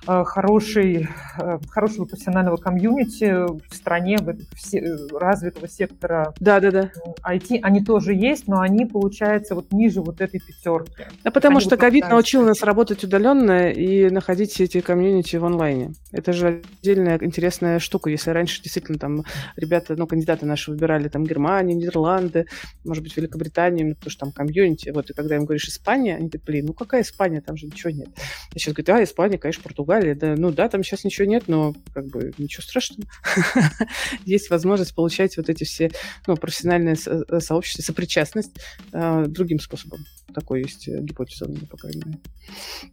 Э, хороший, э, хорошего профессионального комьюнити в стране, в все, развитого сектора да, да, да. IT, они тоже есть, но они, получается, вот ниже вот этой пятерки. Да, потому что ковид научил нас работать удаленно и находить эти комьюнити в онлайне. Это же отдельная интересная штука. Если раньше действительно там ребята, ну, кандидаты наши выбирали там Германию, Нидерланды, может быть, Великобританию, потому что там комьюнити. Вот, и когда им говоришь Испания, они говорят, блин, ну какая Испания, там же ничего нет. А сейчас говорят, а, Испания, конечно, Португалия Португалии, да, ну да, там сейчас ничего нет, но как бы ничего страшного. Есть возможность получать вот эти все ну, профессиональные э, сообщества, сопричастность э, другим способом. Такой есть э, гипотеза у меня, по крайней мере.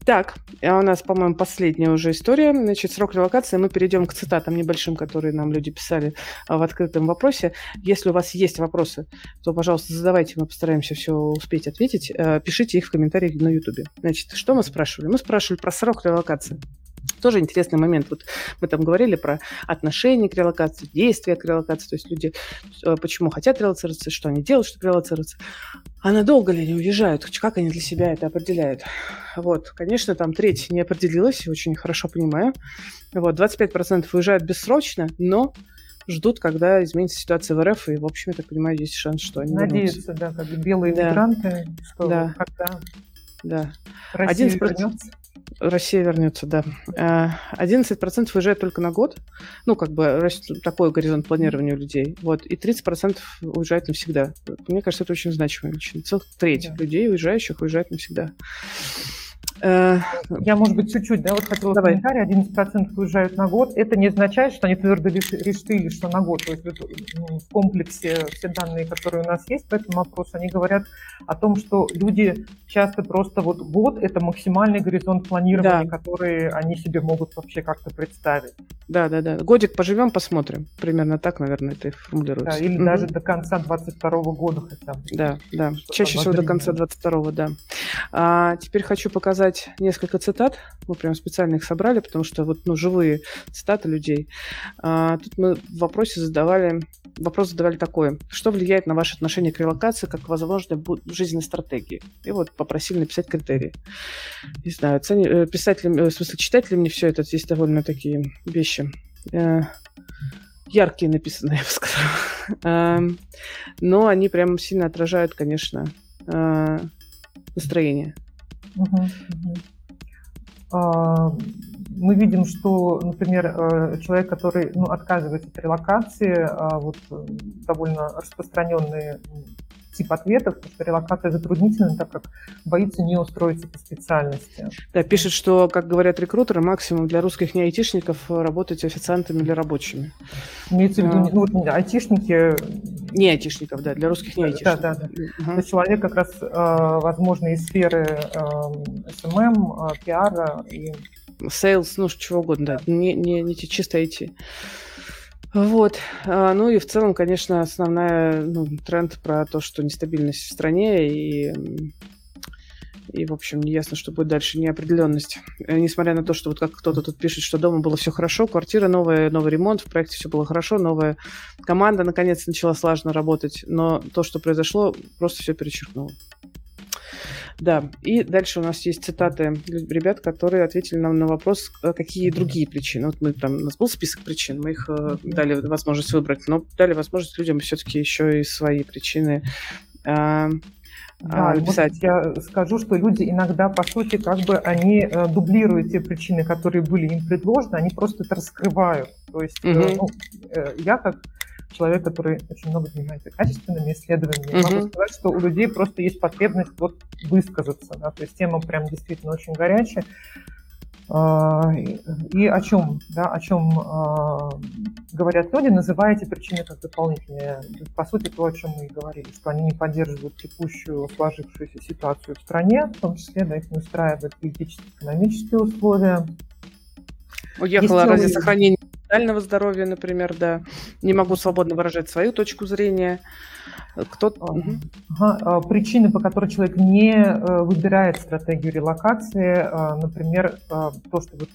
Так, а у нас, по-моему, последняя уже история. Значит, срок релокации. Мы перейдем к цитатам небольшим, которые нам люди писали а, в открытом вопросе. Если у вас есть вопросы, то, пожалуйста, задавайте, мы постараемся все успеть ответить. Э, пишите их в комментариях на YouTube. Значит, что мы спрашивали? Мы спрашивали про срок релокации. Тоже интересный момент. Вот мы там говорили про отношение к релокации, действия к релокации. То есть люди э, почему хотят релацироваться, что они делают, чтобы релацироваться. А надолго ли они уезжают? Как они для себя это определяют? Вот, конечно, там треть не определилась, очень хорошо понимаю. Вот, 25% уезжают бессрочно, но ждут, когда изменится ситуация в РФ, и, в общем, я так понимаю, есть шанс, что они Надеются, вернутся. да, как белые да. мигранты, что да. когда да. Россия 11%, вернется. Россия вернется, да. 11% э, уезжает только на год. Ну, как бы такой горизонт планирования у людей. Вот. И 30% уезжает навсегда. Мне кажется, это очень значимая величина. Целых треть да. людей, уезжающих, уезжает навсегда. Э, Я, может быть, чуть-чуть, да, вот хотела Давай. комментарий, 11% уезжают на год. Это не означает, что они твердо решили, что на год. То есть ну, в комплексе все данные, которые у нас есть по этому вопросу, они говорят о том, что люди часто просто вот год – это максимальный горизонт планирования, да. который они себе могут вообще как-то представить. Да, да, да. Годик поживем, посмотрим. Примерно так, наверное, это и формулируется. Да, или mm даже до конца 22 года хотя бы. Да, да. Чаще всего до конца 22 да. А, теперь хочу показать зачитать несколько цитат. Мы прям специально их собрали, потому что вот ну, живые цитаты людей. А, тут мы в вопросе задавали, вопрос задавали такой. Что влияет на ваше отношение к релокации как к возможной жизненной стратегии? И вот попросили написать критерии. Не знаю, цени, э, писать ли, э, в смысле, читать ли мне все это? Здесь довольно такие вещи э, яркие написаны, я бы сказала. Но они прям сильно отражают, конечно, настроение. А, мы видим, что, например, э, человек, который ну, отказывается от релокации, а, вот э, довольно распространенные тип ответов, потому что релокация затруднительна, так как боится не устроиться по специальности. Да, пишет, что, как говорят рекрутеры, максимум для русских не айтишников работать официантами или рабочими. Имеется в виду, а... ну, вот, айтишники... Не айтишников, да, для русских не айтишников. Да, да, да. Угу. То человек как раз, э, возможно, из сферы SMM, эм, эм, э, пиара и... Sales, ну, чего угодно, да, не, не, не чисто IT. Вот. А, ну и в целом, конечно, основная ну, тренд про то, что нестабильность в стране и и, в общем, не ясно, что будет дальше, неопределенность. Э, несмотря на то, что вот как кто-то тут пишет, что дома было все хорошо, квартира новая, новый ремонт, в проекте все было хорошо, новая команда наконец начала слаженно работать, но то, что произошло, просто все перечеркнуло. Да, и дальше у нас есть цитаты ребят, которые ответили нам на вопрос, э, какие другие причины. Вот мы там, у нас был список причин, мы их э, дали возможность выбрать, но дали возможность людям все-таки еще и свои причины э, да, а, писать. я скажу, что люди иногда, по сути, как бы они э, дублируют те причины, которые были им предложены, они просто это раскрывают. То есть угу. ну, я как человек, который очень много занимается качественными исследованиями, угу. могу сказать, что у людей просто есть потребность вот высказаться. Да? То есть тема прям действительно очень горячая. А, и о чем, да, о чем э, говорят люди, называя эти причины как дополнительные. По сути, то, о чем мы и говорили, что они не поддерживают текущую сложившуюся ситуацию в стране, в том числе, да, их не устраивают политические, экономические условия. Уехала ради сохранения ментального здоровья, например, да. Не могу свободно выражать свою точку зрения. Кто... Ага. А, причины, по которым человек не э, выбирает стратегию релокации, а, например, а, то, что вот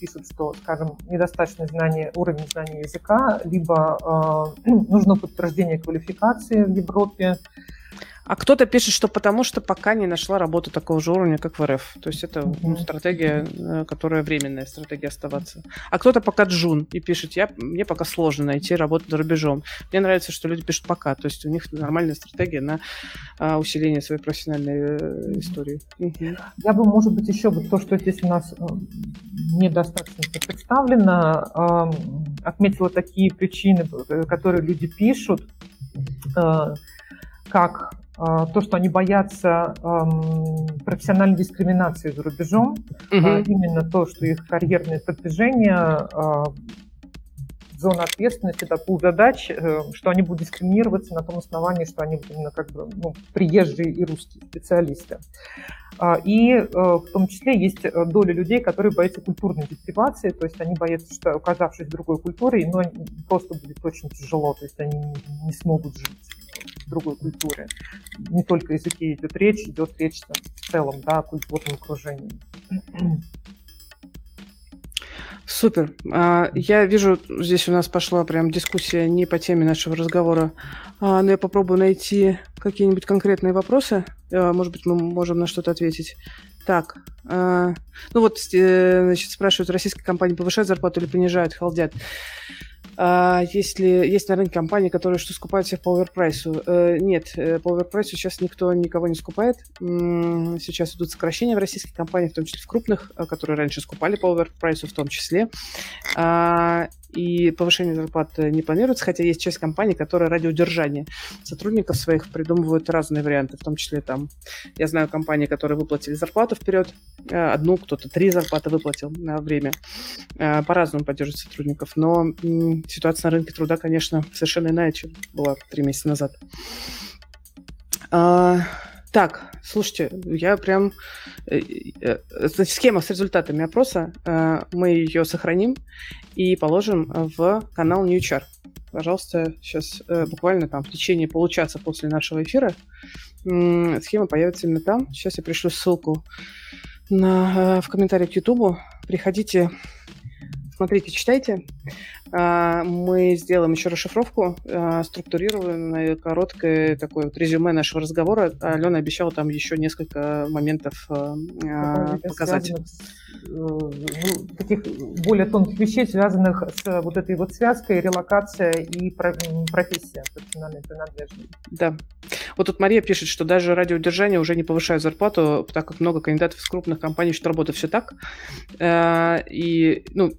пишут, что, скажем, недостаточное знание, уровень знания языка, либо нужно подтверждение квалификации в Европе, а кто-то пишет, что потому что пока не нашла работу такого же уровня, как в РФ. То есть это ну, стратегия, э, которая временная стратегия оставаться. А кто-то пока джун и пишет, я, мне пока сложно найти работу за рубежом. Мне нравится, что люди пишут пока. То есть у них нормальная стратегия на а, усиление своей профессиональной э, истории. Я бы, может быть, еще вот то, что здесь у нас э, недостаточно представлено, э, отметила такие причины, которые люди пишут, э, как то, что они боятся профессиональной дискриминации за рубежом, угу. а именно то, что их карьерные продвижения, э, зона ответственности, это пул задач, э, что они будут дискриминироваться на том основании, что они именно как бы ну, приезжие и русские специалисты. А, и э, в том числе есть доля людей, которые боятся культурной депривации, то есть они боятся, что оказавшись в другой культуре, ну, просто будет очень тяжело, то есть они не смогут жить другой культуре. Не только языке идет речь, идет речь там, в целом, да, о культурном окружении. Супер. А, я вижу, здесь у нас пошла прям дискуссия не по теме нашего разговора, а, но я попробую найти какие-нибудь конкретные вопросы. А, может быть, мы можем на что-то ответить. Так, ну вот, э, значит, спрашивают, российские компании повышают зарплату или понижают, халдят. А если есть на рынке компании, которые что скупают всех по оверпрайсу? Э, нет, э, по оверпрайсу сейчас никто никого не скупает. Сейчас идут сокращения в российских компаниях, в том числе в крупных, э, которые раньше скупали по оверпрайсу в том числе. А, и повышение зарплат не планируется, хотя есть часть компаний, которые ради удержания сотрудников своих придумывают разные варианты, в том числе там, я знаю компании, которые выплатили зарплату вперед, э, одну, кто-то три зарплаты выплатил на время, э, по-разному поддерживать сотрудников, но ситуация на рынке труда, конечно, совершенно иная, чем была три месяца назад. Так, слушайте, я прям... Э, э, значит, схема с результатами опроса, э, мы ее сохраним и положим в канал NewChar. Пожалуйста, сейчас буквально там в течение получаса после нашего эфира схема появится именно там. Сейчас я пришлю ссылку на, в комментарии к YouTube. Приходите Смотрите, читайте. А, мы сделаем еще расшифровку, а, структурированное, короткое такое вот резюме нашего разговора. Алена обещала там еще несколько моментов а, показать. Э, ну, таких более тонких вещей, связанных с вот этой вот связкой, релокация и профессия, профессиональная принадлежность. Да. Вот тут Мария пишет, что даже ради удержания уже не повышают зарплату, так как много кандидатов из крупных компаний, что работает все так. И, ну,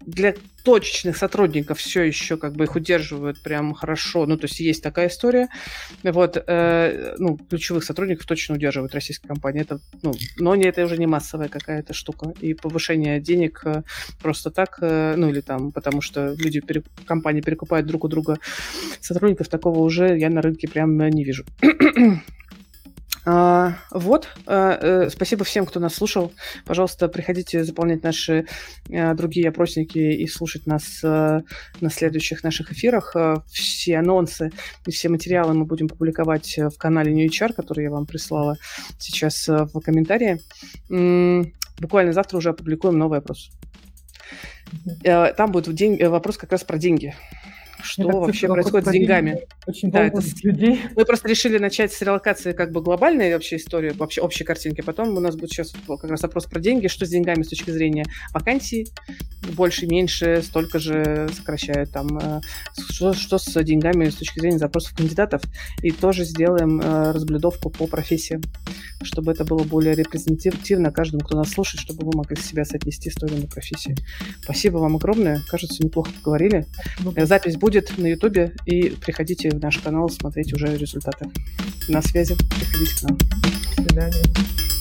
для точечных сотрудников все еще как бы их удерживают прям хорошо. Ну, то есть есть такая история. Вот, э, ну, ключевых сотрудников точно удерживают российские компании. Это, ну, но не, это уже не массовая какая-то штука. И повышение денег э, просто так, э, ну, или там, потому что люди, пере, компании перекупают друг у друга сотрудников, такого уже я на рынке прям не вижу. А, вот, а, э, спасибо всем, кто нас слушал. Пожалуйста, приходите заполнять наши а, другие опросники и слушать нас а, на следующих наших эфирах. А, все анонсы и все материалы мы будем публиковать в канале New HR, который я вам прислала сейчас в комментарии. М-м, буквально завтра уже опубликуем новый опрос. Там будет день, вопрос как раз про деньги что это вообще происходит с деньгами. Очень да, это... людей. Мы просто решили начать с релокации как бы глобальной вообще истории, вообще общей картинки. Потом у нас будет сейчас как раз вопрос про деньги, что с деньгами с точки зрения вакансий, больше, меньше, столько же сокращают там, э, что, что с деньгами с точки зрения запросов кандидатов. И тоже сделаем э, разблюдовку по профессиям, чтобы это было более репрезентативно каждому, кто нас слушает, чтобы вы могли себя соотнести с той или иной профессией. Спасибо вам огромное. Кажется, неплохо поговорили. Запись будет на Ютубе, и приходите в наш канал смотреть уже результаты. На связи. Приходите к нам. До свидания.